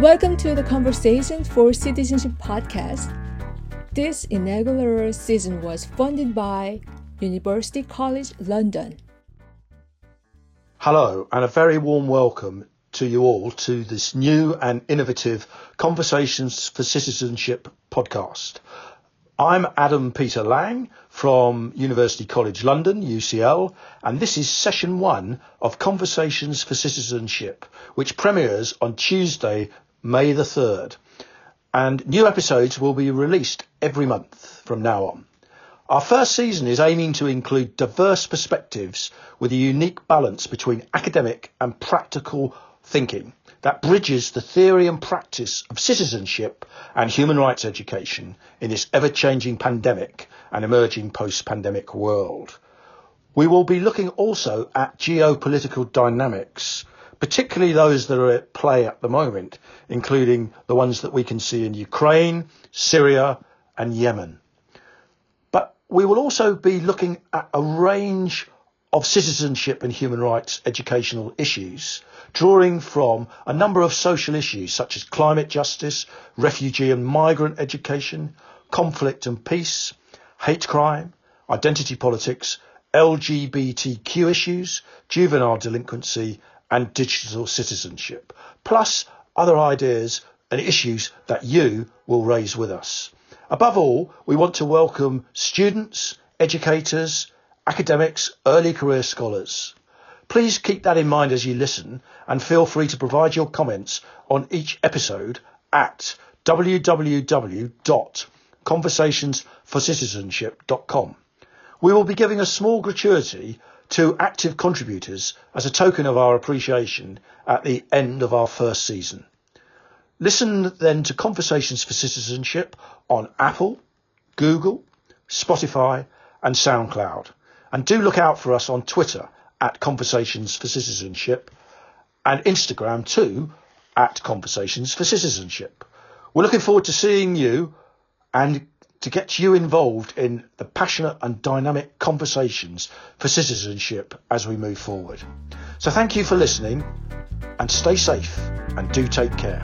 Welcome to the Conversations for Citizenship podcast. This inaugural season was funded by University College London. Hello, and a very warm welcome to you all to this new and innovative Conversations for Citizenship podcast. I'm Adam Peter Lang from University College London, UCL, and this is session one of Conversations for Citizenship, which premieres on Tuesday, May the 3rd. And new episodes will be released every month from now on. Our first season is aiming to include diverse perspectives with a unique balance between academic and practical thinking that bridges the theory and practice of citizenship and human rights education in this ever-changing pandemic and emerging post-pandemic world. We will be looking also at geopolitical dynamics, particularly those that are at play at the moment, including the ones that we can see in Ukraine, Syria and Yemen. But we will also be looking at a range of citizenship and human rights educational issues, drawing from a number of social issues such as climate justice, refugee and migrant education, conflict and peace, hate crime, identity politics, LGBTQ issues, juvenile delinquency, and digital citizenship, plus other ideas and issues that you will raise with us. Above all, we want to welcome students, educators, academics, early career scholars. Please keep that in mind as you listen and feel free to provide your comments on each episode at www.conversationsforcitizenship.com. We will be giving a small gratuity to active contributors as a token of our appreciation at the end of our first season. Listen then to Conversations for Citizenship on Apple, Google, Spotify and SoundCloud. And do look out for us on Twitter at Conversations for Citizenship and Instagram too at Conversations for Citizenship. We're looking forward to seeing you and to get you involved in the passionate and dynamic conversations for citizenship as we move forward. So thank you for listening and stay safe and do take care.